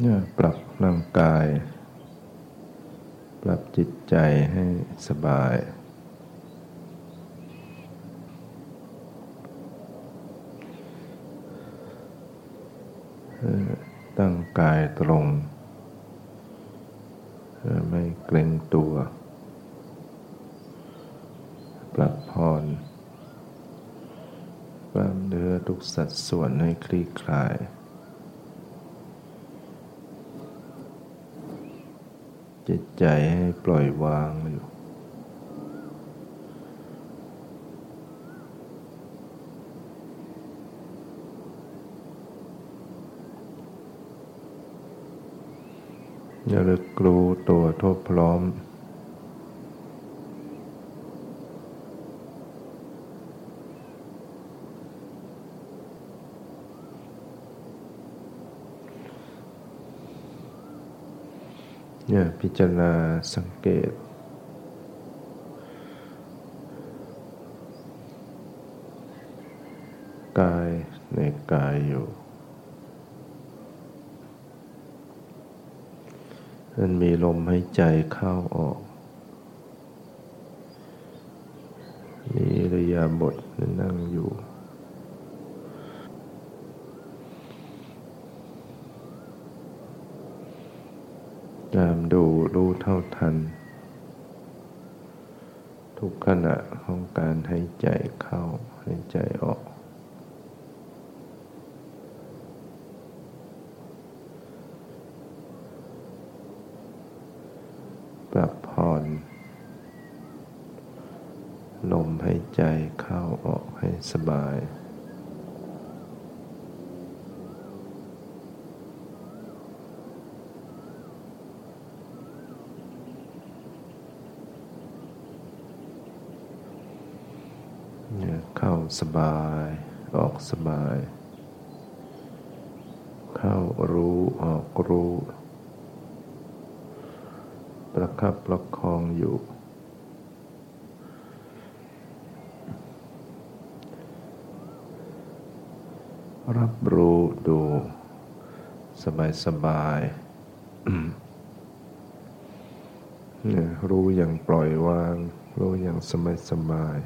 เนี่ยปรับร่างกาย ปรับจิตใจให้สบาย ตั้งกายตรง ไม่เกรงตัว ปรับผ่อนกล้ามเนื้อทุกสัดส่วนให้คลี่คลาย จิตใจให้ปล่อยวางอยู่อย่าลึกรู้ตัวทั่วพร้อม เนี่ยพิจารณาสังเกต กายในกายอยู่มันมีลมหายใจเข้าออก มีระยะบทนั่งอยู่ตามดูรู้เท่าทัน ทุกขณะของการหายใจเข้าหายใจออก ปรับผ่อน ลมหายใจเข้าออกให้สบาย เข้าสบาย ออกสบาย เข้ารู้ออกรู้ ประคับประคองอยู่ รับรู้ดู สบายสบายรู้อย่างปล่อยวาง รู้อย่างสบายสบาย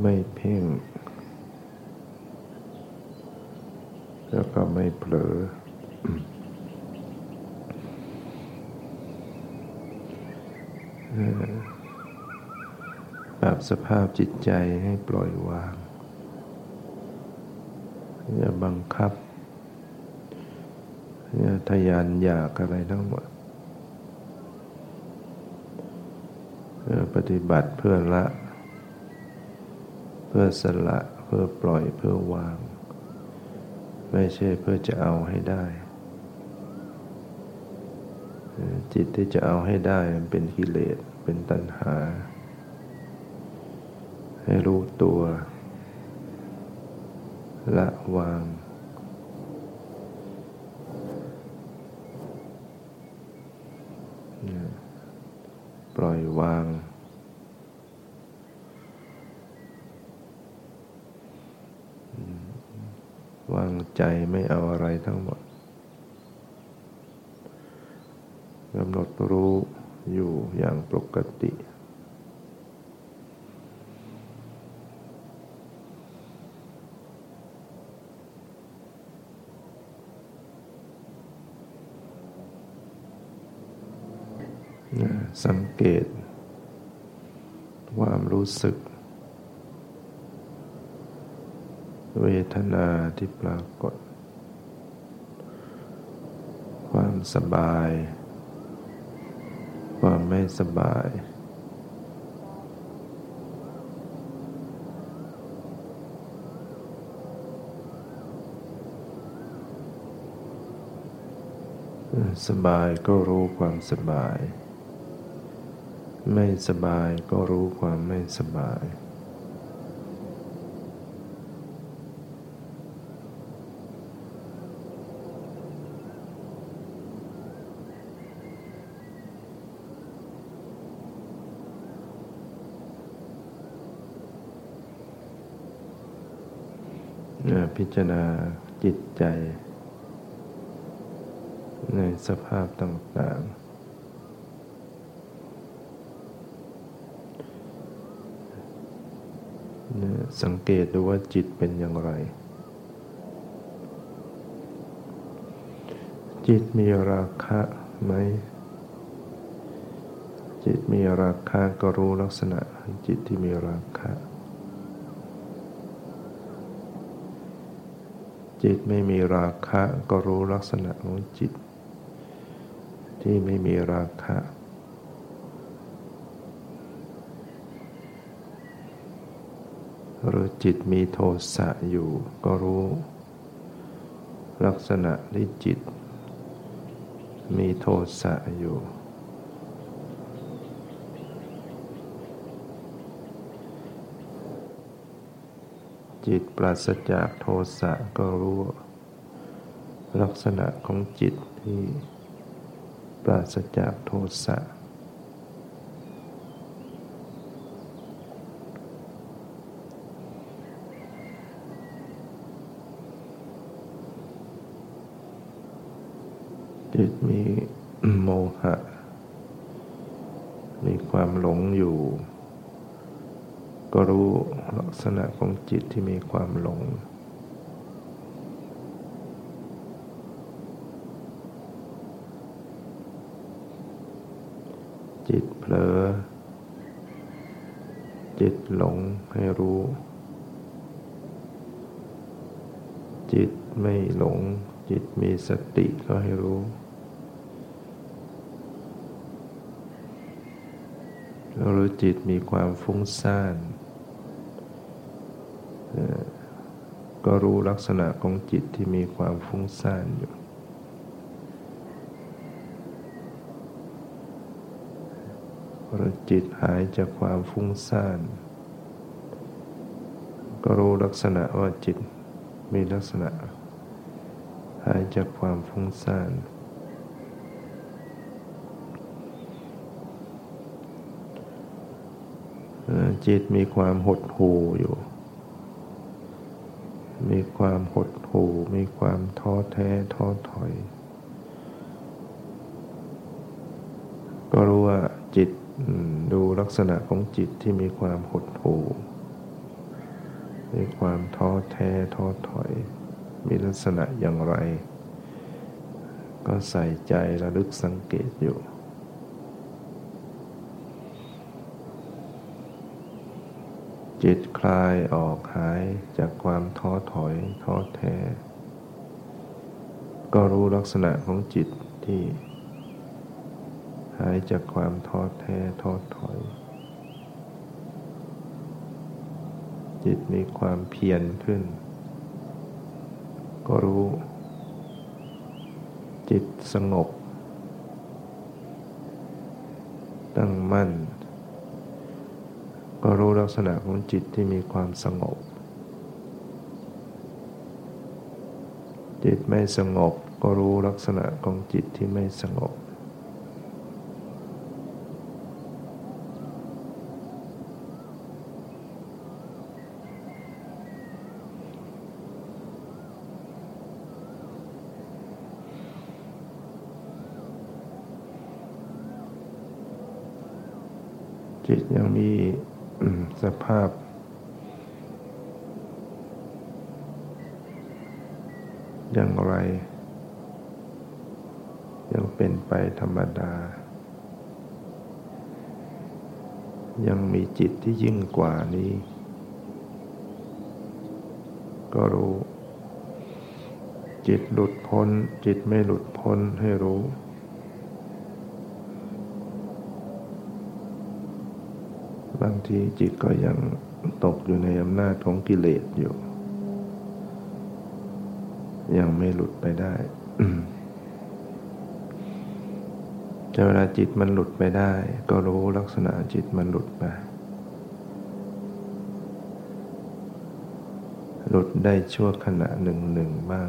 ไม่เพ่งแล้วก็ไม่ เผลอ ปรับสภาพจิตใจให้ปล่อยวาง อย่าบังคับ อย่าทยานอยากอะไรทั้งหมดปฏิบัติเพื่อละ เพื่อสละ เพื่อปล่อยเพื่อวาง ไม่ใช่เพื่อจะเอาให้ได้ จิตที่จะเอาให้ได้มันเป็นกิเลสเป็นตัณหา ให้รู้ตัว ละวางปล่อยวางวาง ใจไม่เอาอะไรทั้งหมดกำหนดรู้อยู่อย่างปกติ สังเกตความรู้สึก เวทนาที่ปรากฏ ความสบาย ความไม่สบาย สบายก็รู้ความสบาย ไม่สบายก็รู้ความไม่สบาย พิจารณาจิตใจ ในสภาพต่างๆ สังเกตดูว่าจิตเป็นอย่างไร จิตมีราคะไหม จิตมีราคะก็รู้ลักษณะจิตที่มีราคะ จิตไม่มีราคะก็รู้ลักษณะของจิต ที่ไม่มีราคะ หรือจิตมีโทสะอยู่ก็รู้ ลักษณะที่จิต มีโทสะอยู่ จิตปราศจากโทสะก็รู้ ลักษณะของจิตที่ปราศจากโทสะจิตมีโมหะ มีความหลงอยู่ ก็รู้ ลักษณะของจิตที่มีความหลง จิตเผลอ จิตหลงให้รู้ จิตไม่หลง จิตมีสติก็ให้รู้หรือจิตมีความฟุ้งซ่านก็ รู้ลักษณะของจิตที่มีความฟุ้งซ่านอยู่หรือจิตหายจากความฟุ้งซ่าน ก็รู้ลักษณะว่าจิตมีลักษณะ หายจากความฟุ้งซ่านจิตมีความหดหู่อยู่ มีความหดหู่ มีความท้อแท้ท้อถอย ก็รู้ว่าจิตดูลักษณะของจิตที่มีความหดหู่ มีความท้อแท้ท้อถอย มีลักษณะอย่างไร ก็ใส่ใจระลึกสังเกตอยู่ จิตคลายออกหายจากความท้อถอยท้อแท้ ก็รู้ลักษณะของจิตที่ หายจากความท้อแท้ท้อถอย จิตมีความเพียรขึ้น ก็รู้ จิตสงบ ตั้งมั่น ก็รู้ลักษณะของจิตที่มีความสงบ จิตไม่สงบก็รู้ลักษณะของจิตที่ไม่สงบ จิตยังมี สภาพ อย่างไร ยังเป็นไปธรรมดา ยังมีจิตที่ยิ่งกว่านี้ ก็รู้ จิตหลุดพ้น จิตไม่หลุดพ้นให้รู้ ทีจิตก็ยังตกอยู่ในอำนาจของกิเลสอยู่ ยังไม่หลุดไปได้แต่เวลาจิตมันหลุดไปได้ ก็รู้ลักษณะจิตมันหลุดไป หลุดได้ชั่วขณะหนึ่งหนึ่งบ้าง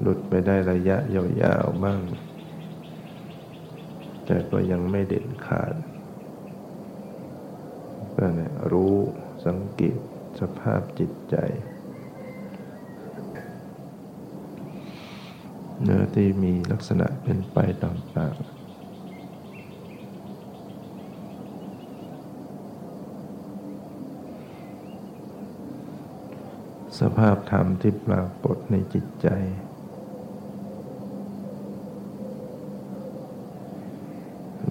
หลุดไปได้ระยะยาวๆบ้าง แต่ก็ยังไม่เด็ดขาด สภาพจิตใจเนื้อที่มีลักษณะเป็นไปต่างๆสภาพธรรมที่ปรากฏในจิตใจ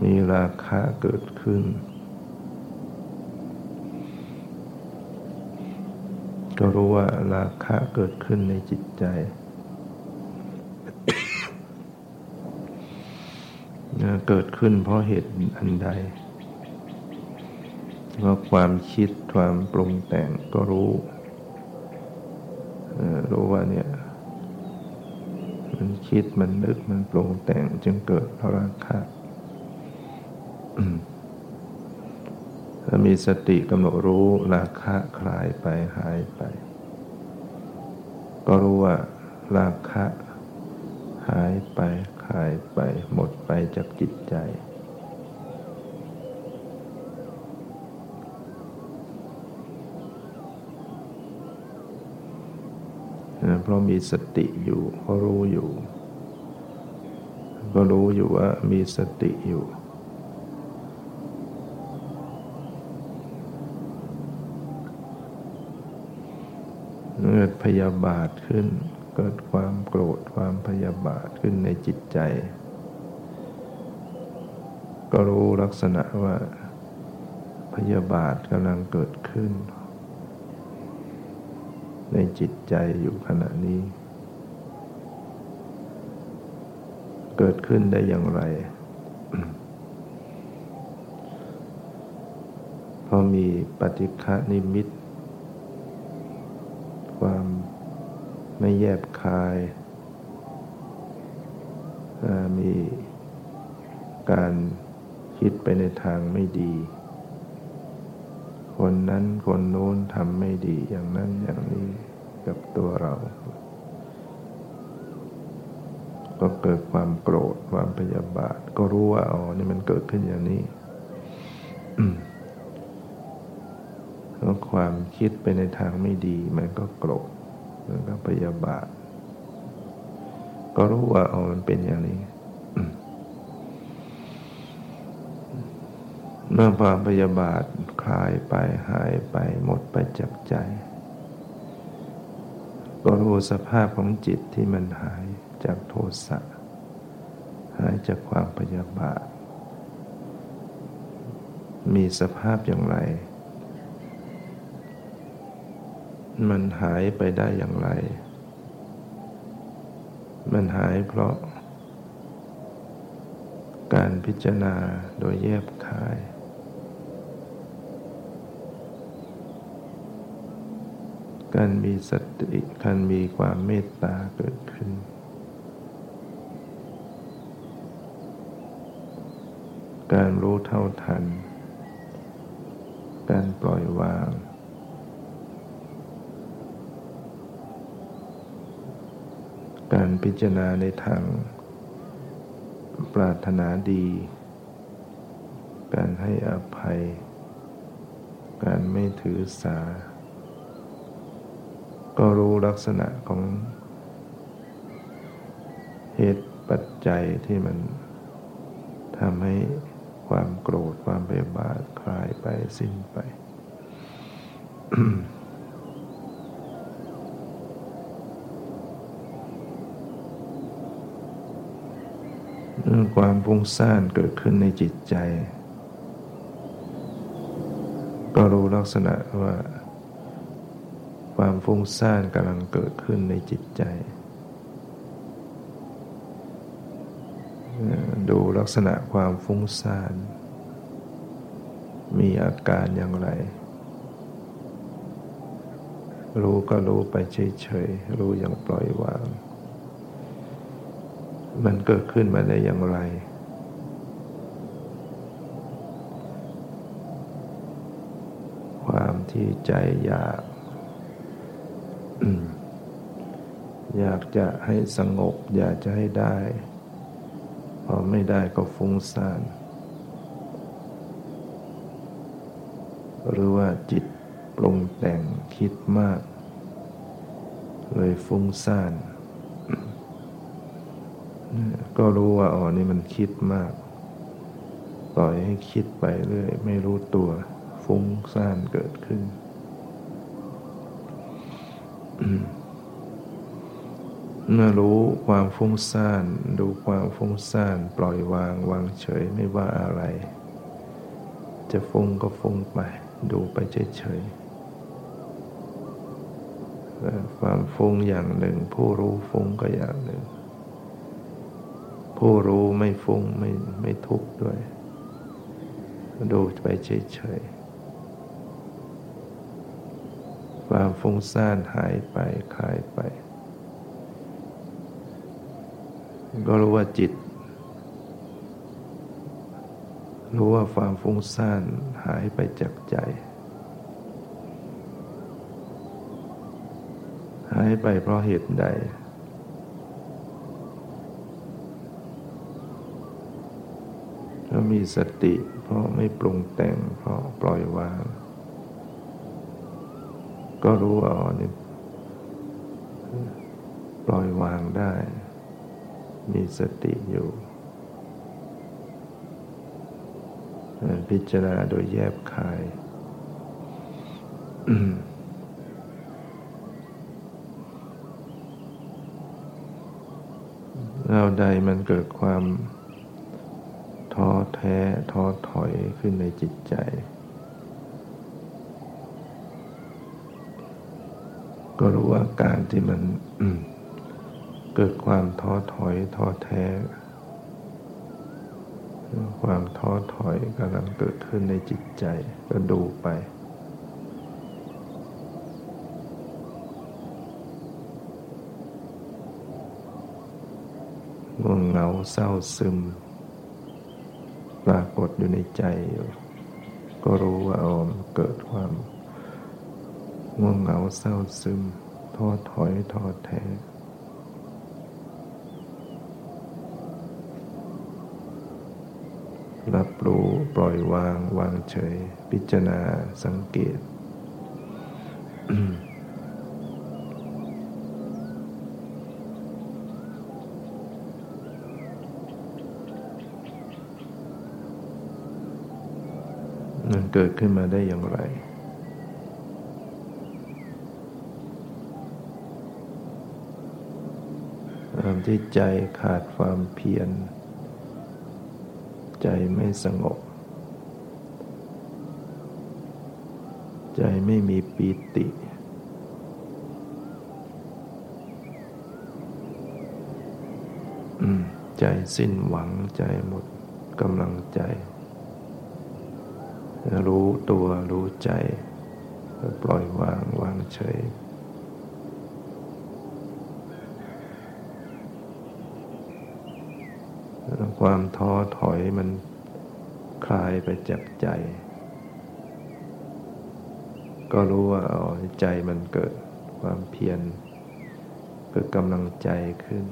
มีราคาเกิดขึ้น ก็รู้ว่าราคะเกิดขึ้นในจิตใจ เกิดขึ้นเพราะเหตุอันใดเพราะความคิดความปรุงแต่งก็รู้รู้ว่าเนี่ย มันคิดมันนึกมันปรุงแต่งจึงเกิดราคะถ้ามี สติกำหนดรู้ราคะคลายไปหายไป ก็รู้ว่าราคะหายไปคลายไปหมดไปจากจิตใจ เพราะมีสติอยู่ก็รู้อยู่ ก็รู้อยู่ว่ามีสติอยู่เกิด พยาบาทขึ้น เกิดความโกรธความพยาบาทขึ้นในจิตใจ ก็รู้ลักษณะว่า พยาบาทกำลังเกิดขึ้น ในจิตใจอยู่ขณะนี้ เกิดขึ้นได้อย่างไรพอมีปฏิฆานิมิต ความไม่ แยบคายมีการคิดไปในทางไม่ดี คนนั้นคนโน้นทำไม่ดีอย่างนั้นอย่างนี้กับตัวเรา ก็เกิดความโกรธความพยาบาท ก็รู้ว่าอ๋อนี่มันเกิดขึ้นอย่างนี้แล้วความคิดไปในทางไม่ดี มันก็โกรธ มันก็พยาบาท ก็รู้ว่าอ๋อมันเป็นอย่างนี้เมื่อความพยาบาทคลายไปหายไปหมดไปจากใจ ก็รู้สภาพของจิตที่มันหายจากโทสะหายจากความพยาบาท มีสภาพอย่างไร มันหายไปได้อย่างไร มันหายเพราะ การพิจารณาโดยแยบคาย การมีสติการมีความเมตตาเกิดขึ้นการรู้เท่าทัน การปล่อยวาง การพิจารณาในทางปรารถนาดี การให้อภัย การไม่ถือสา ก็รู้ลักษณะของเหตุปัจจัยที่มันทำให้ความโกรธความเบียบาทคลายไปสิ้นไป ความฟุ้งซ่านเกิดขึ้นในจิตใจ ก็รู้ลักษณะว่า ความฟุ้งซ่านกำลังเกิดขึ้นในจิตใจ ดูลักษณะความฟุ้งซ่าน มีอาการอย่างไร รู้ก็รู้ไปเฉยๆ รู้อย่างปล่อยวาง มันเกิดขึ้นมาได้อย่างไร ความที่ใจอยาก อยากจะให้สงบ อยากจะให้ได้ พอไม่ได้ก็ฟุ้งซ่าน หรือว่าจิตปรุงแต่งคิดมาก เลยฟุ้งซ่าน ก็รู้ว่าอ๋อนี่มันคิดมาก ปล่อยให้คิดไปเรื่อย ไม่รู้ตัวฟุ้งซ่านเกิดขึ้น เมื่อรู้ความฟุ้งซ่าน ดูความฟุ้งซ่าน ปล่อยวางวางเฉยไม่ว่าอะไร จะฟุ้งก็ฟุ้งไป ดูไปเฉยๆความฟุ้งอย่างหนึ่ง ผู้รู้ฟุ้งก็อย่างหนึ่ง ผู้รู้ไม่ฟุ้งไม่ไม่ทุกข์ด้วย ดูไปเฉยๆความฟุ้งซ่านหายไปคลายไป ก็รู้ว่าจิต รู้ว่าความฟุ้งซ่านหายไปจากใจ หายไปเพราะเหตุใด มีสติ เพราะไม่ปรุงแต่ง เพราะปล่อยวาง ก็รู้ว่าอ๋อนี่ปล่อยวางได้ มีสติอยู่ พิจารณาโดยแยบคายเราใดมันเกิดความ แท้ท้อถอยขึ้นในจิตใจ ก็รู้ว่าการที่มันเกิดความท้อถอยท้อแท้ ความท้อถอยกำลังเกิดขึ้นในจิตใจ ก็ดูไปง่วงเหงาเศร้าซึม ปรากฏอยู่ในใจอยู่ ก็รู้ว่าอ๋อเกิดความง่วงเหงาเศร้าซึมท้อถอยท้อแท้รับรู้ปล่อยวาง วางเฉย พิจารณาสังเกต เกิดขึ้นมาได้อย่างไรตามที่ใจขาดความเพียร ใจไม่สงบ ใจไม่มีปีติ ใจสิ้นหวังใจหมดกำลังใจ รู้ตัวรู้ใจ ปล่อยวางวางเฉย ความท้อถอยมันคลายไปจากใจ ก็รู้ว่าอ๋อใจมันเกิดความเพียรเกิดกำลังใจขึ้น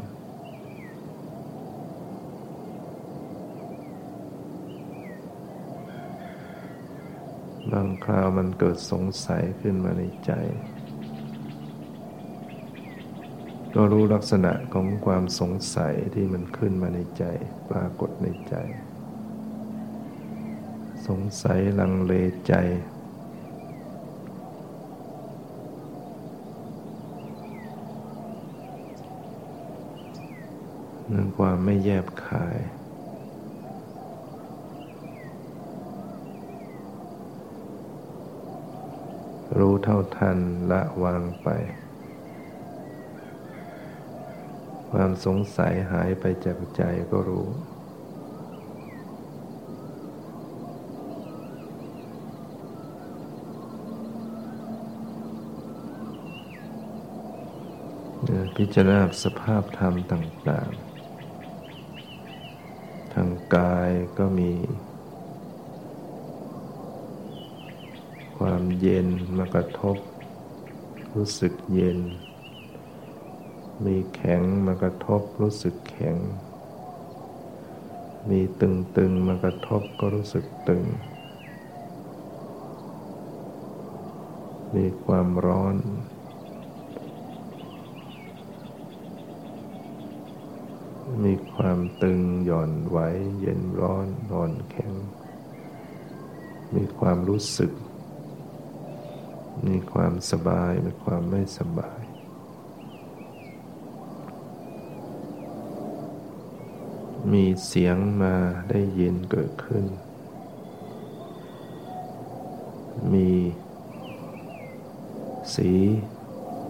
บางคราวมันเกิดสงสัยขึ้นมาในใจ ก็รู้ลักษณะของความสงสัยที่มันขึ้นมาในใจ ปรากฏในใจ สงสัยลังเลใจนั่นความไม่แยบคาย รู้เท่าทันละวางไป ความสงสัยหายไปจากใจก็รู้ พิจารณาสภาพธรรมต่าง ๆ ทางกายก็มี ความเย็นมากระทบ รู้สึกเย็น มีแข็งมากระทบรู้สึกแข็ง มีตึงๆมากระทบก็รู้สึกตึง มีความร้อนมีความตึงหย่อนไหวเย็นร้อนอ่อนแข็ง มีความรู้สึก มีความสบาย มีความไม่สบาย มีเสียงมาได้ยินเกิดขึ้น มีสี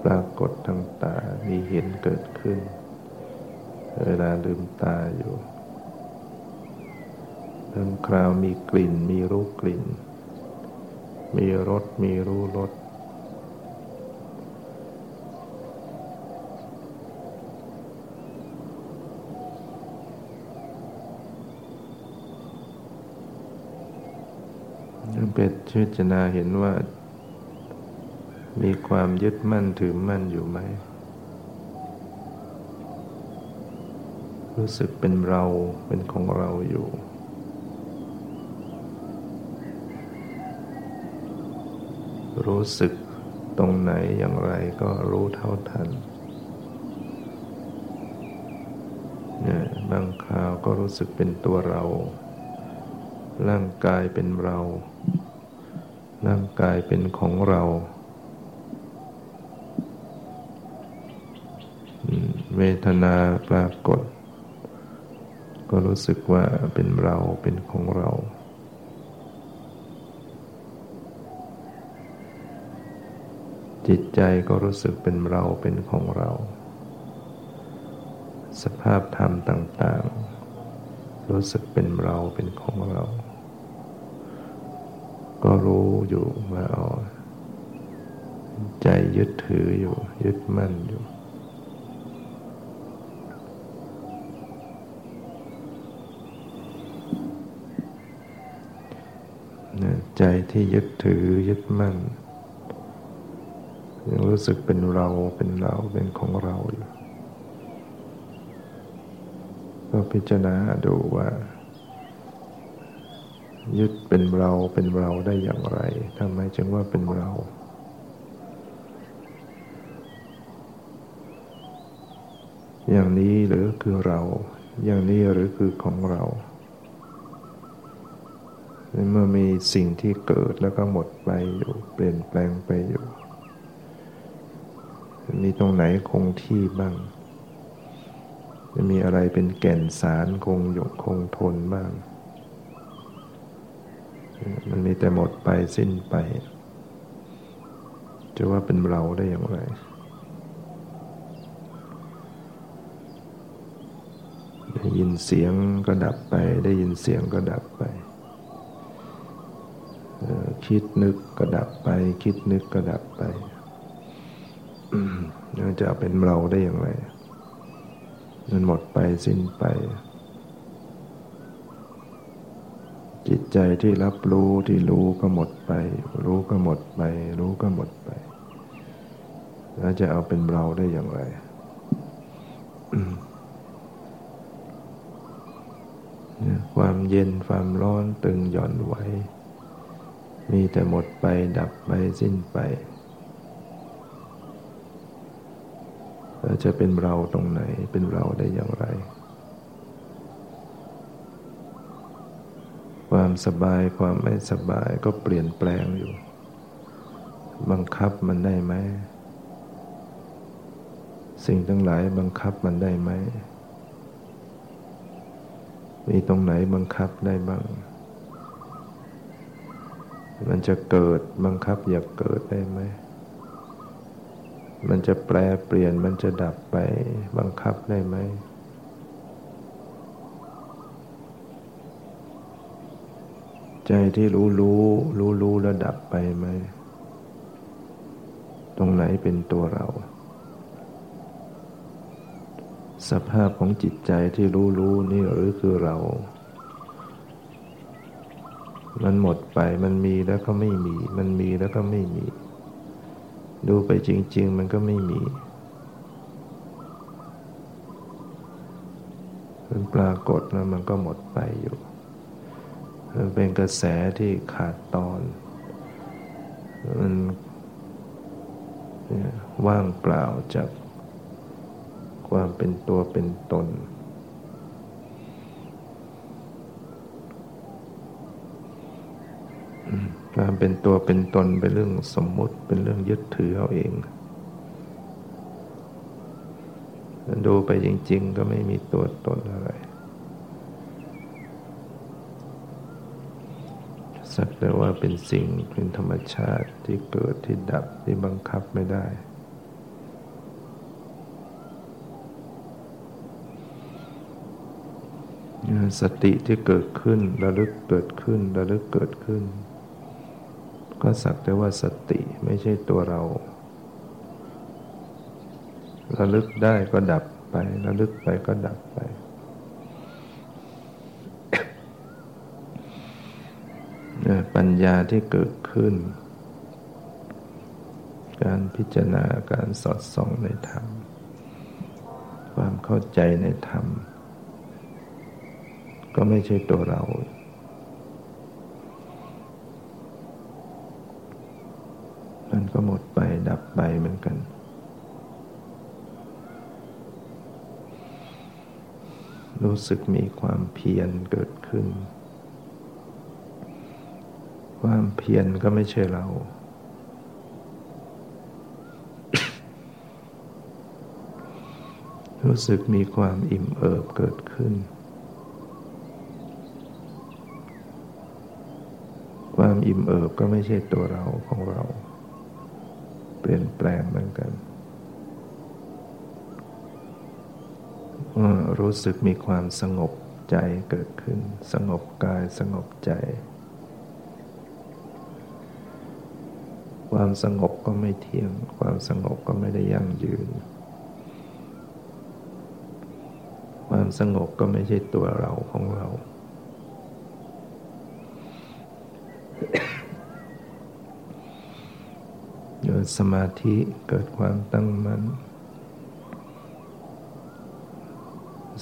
ปรากฏทางตา มีเห็นเกิดขึ้น เวลาลืมตาอยู่เริ่มคราวมีกลิ่น มีรู้กลิ่น มีรส มีรู้รส เป็ดชิจนาเห็นว่า มีความยึดมั่นถือมั่นอยู่ไหม รู้สึกเป็นเราเป็นของเราอยู่ รู้สึกตรงไหนอย่างไรก็รู้เท่าทันเนี่ยบางคราวก็รู้สึกเป็นตัวเรา ร่างกายเป็นเรา ร่างกายเป็นของเรา เวทนาปรากฏ ก็รู้สึกว่าเป็นเราเป็นของเรา จิตใจก็รู้สึกเป็นเราเป็นของเรา สภาพธรรมต่าง ๆ รู้สึกเป็นเราเป็นของเรา รู้อยู่ว่าอ๋อใจยึดถืออยู่ ยึดมั่นอยู่ ใจที่ยึดถือยึดมั่น ยังรู้สึกเป็นเราเป็นเราเป็นของเราอยู่ก็พิจารณาดูว่า ยึดเป็นเราเป็นเราได้อย่างไรทำไมจึงว่าเป็นเรา อย่างนี้หรือคือเรา อย่างนี้หรือคือของเรา เมื่อมีสิ่งที่เกิดแล้วก็หมดไปอยู่ เปลี่ยนแปลงไปอยู่ มีตรงไหนคงที่บ้างจะมีอะไรเป็นแก่นสารคงยกคงทนบ้าง มันมีแต่หมดไปสิ้นไป จะว่าเป็นเราได้อย่างไร ได้ยินเสียงก็ดับไป ได้ยินเสียงก็ดับไป คิดนึกก็ดับไป คิดนึกก็ดับไปจะเป็นเราได้อย่างไร มันหมดไปสิ้นไป จิตใจที่รับรู้ที่รู้ก็หมดไป รู้ก็หมดไป รู้ก็หมดไป แล้วจะเอาเป็นเราได้อย่างไร ความเย็นความร้อนตึงหย่อนไหวมีแต่หมดไปดับไปสิ้นไปจะเป็นเราตรงไหนเป็นเราได้อย่างไร ความสบายความไม่สบายก็เปลี่ยนแปลงอยู่ บังคับมันได้ไหม สิ่งทั้งหลายบังคับมันได้ไหม มีตรงไหนบังคับได้บ้าง มันจะเกิดบังคับอยากเกิดได้ไหม มันจะแปลเปลี่ยนมันจะดับไปบังคับได้ไหม ใจที่รู้รู้ รู้รู้แล้วดับไปไหม ตรงไหนเป็นตัวเรา สภาพของจิตใจที่รู้รู้นี่หรือคือเรา มันหมดไปมันมีแล้วก็ไม่มี มันมีแล้วก็ไม่มี ดูไปจริง ๆ มันก็ไม่มีมันปรากฏแล้วมันก็หมดไปอยู่ เป็นกระแสที่ขาดตอน มันว่างเปล่าจากความเป็นตัวเป็นตน ความเป็นตัวเป็นตนเป็นเรื่องสมมุติเป็นเรื่องยึดถือเอาเอง ดูไปจริง ๆ ก็ไม่มีตัวตนอะไร สักแต่ว่าเป็นสิ่งเป็นธรรมชาติที่เกิดที่ดับที่บังคับไม่ได้ สติที่เกิดขึ้นระลึกเกิดขึ้นระลึกเกิดขึ้น ก็สักแต่ว่าสติไม่ใช่ตัวเราระลึกได้ก็ดับไประลึกไปก็ดับไป ปัญญาที่เกิดขึ้น การพิจารณาการสอดส่องในธรรม ความเข้าใจในธรรม ก็ไม่ใช่ตัวเรามันก็หมดไปดับไปเหมือนกัน รู้สึกมีความเพียรเกิดขึ้น ความเพียรก็ไม่ใช่เรา รู้สึกมีความอิ่มเอิบเกิดขึ้น ความอิ่มเอิบก็ไม่ใช่ตัวเราของเรา เปลี่ยนแปลงเหมือนกันรู้สึกมีความสงบใจเกิดขึ้น สงบกายสงบใจ ความสงบก็ไม่เที่ยง ความสงบก็ไม่ได้ยั่งยืน ความสงบก็ไม่ใช่ตัวเราของเรา เกิดสมาธิเกิดความตั้งมัน่น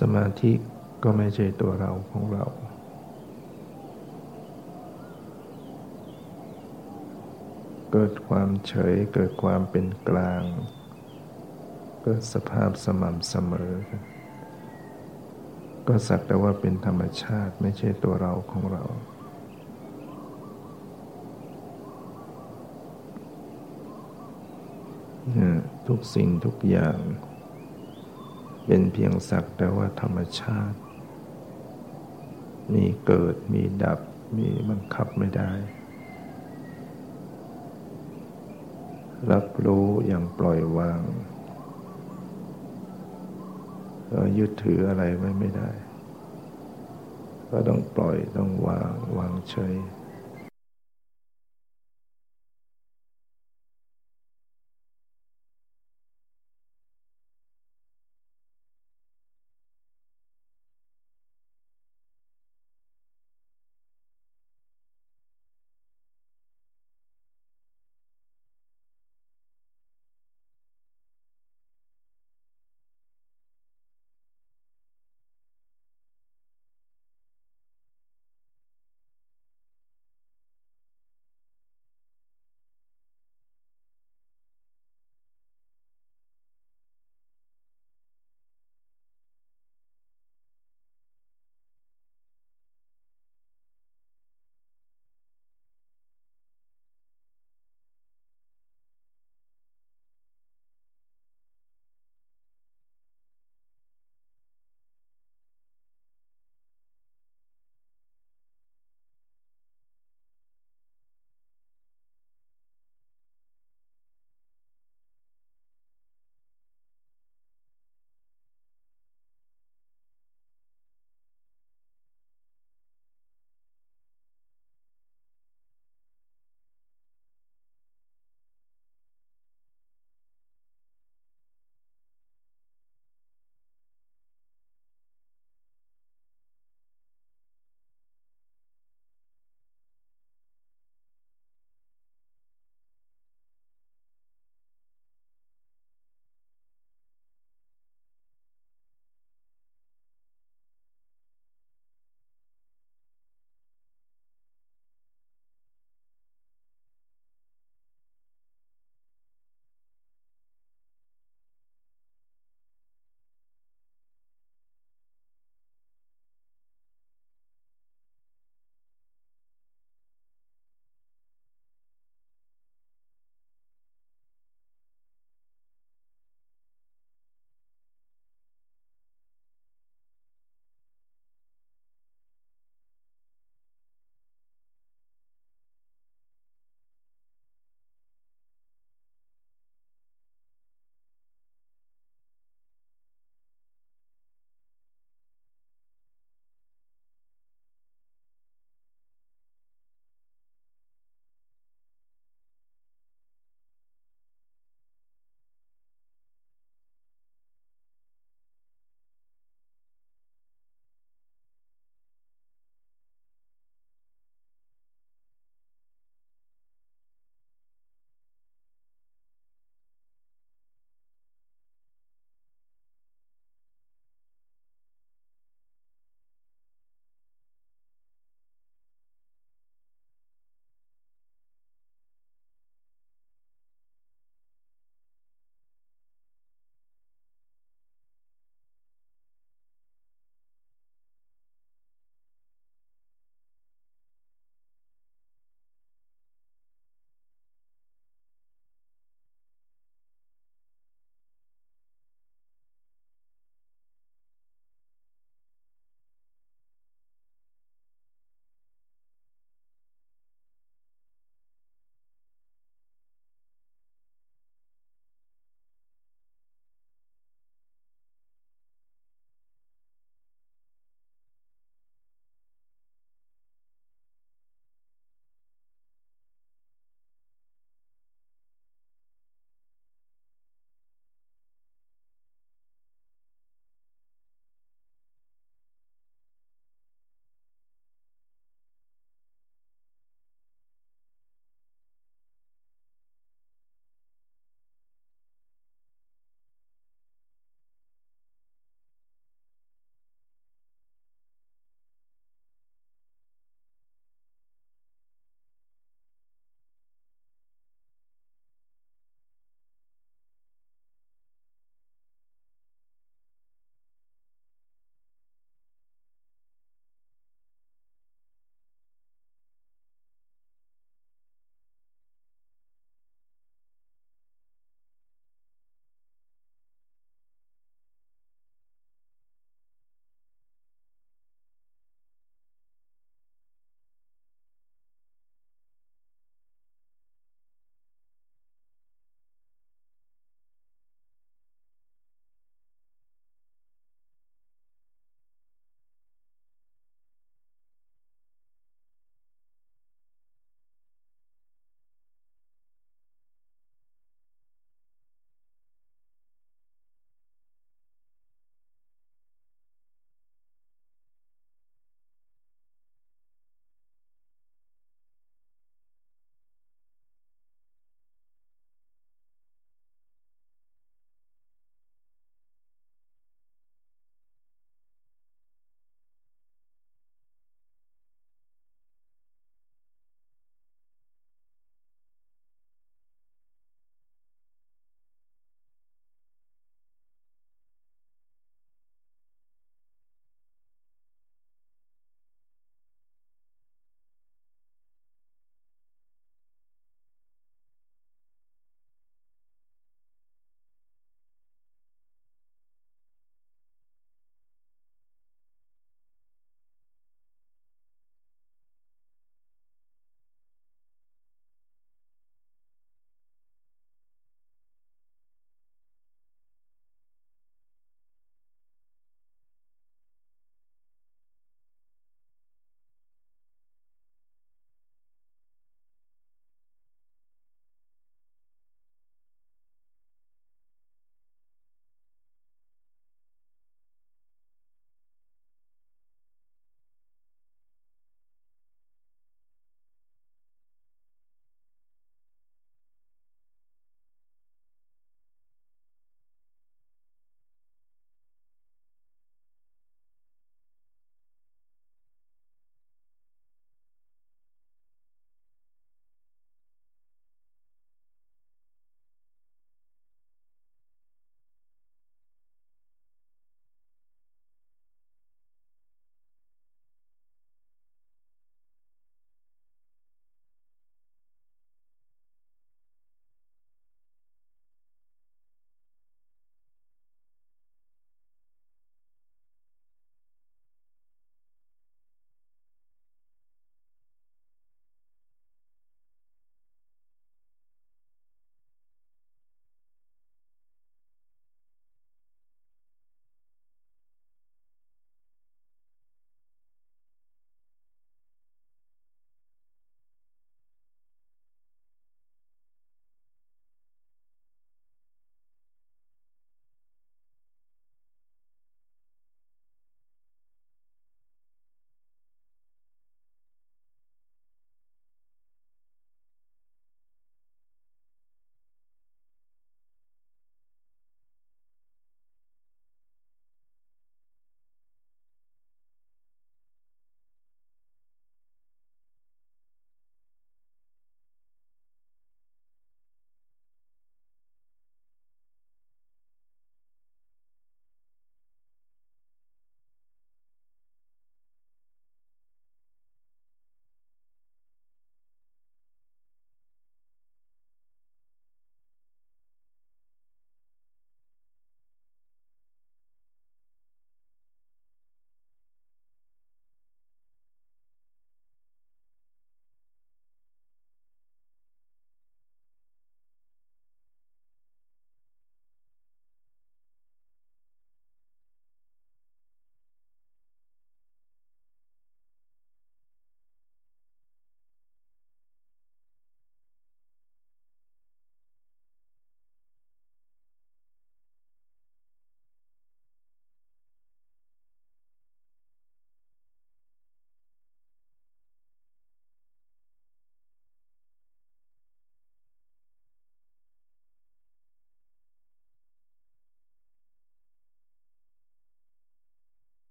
สมาธิก็ไม่ใช่ตัวเราของเรา เกิดความเฉยเกิดความเป็นกลาง เกิดสภาพสม่ำเสมอ ก็สักแต่ว่าเป็นธรรมชาติไม่ใช่ตัวเราของเรา ทุกสิ่งทุกอย่าง เป็นเพียงสักแต่ว่าธรรมชาติ มีเกิดมีดับมีบังคับไม่ได้ รับรู้อย่างปล่อยวางก็ยึดถืออะไรไว้ไม่ได้ ก็ต้องปล่อยต้องวางวางเฉย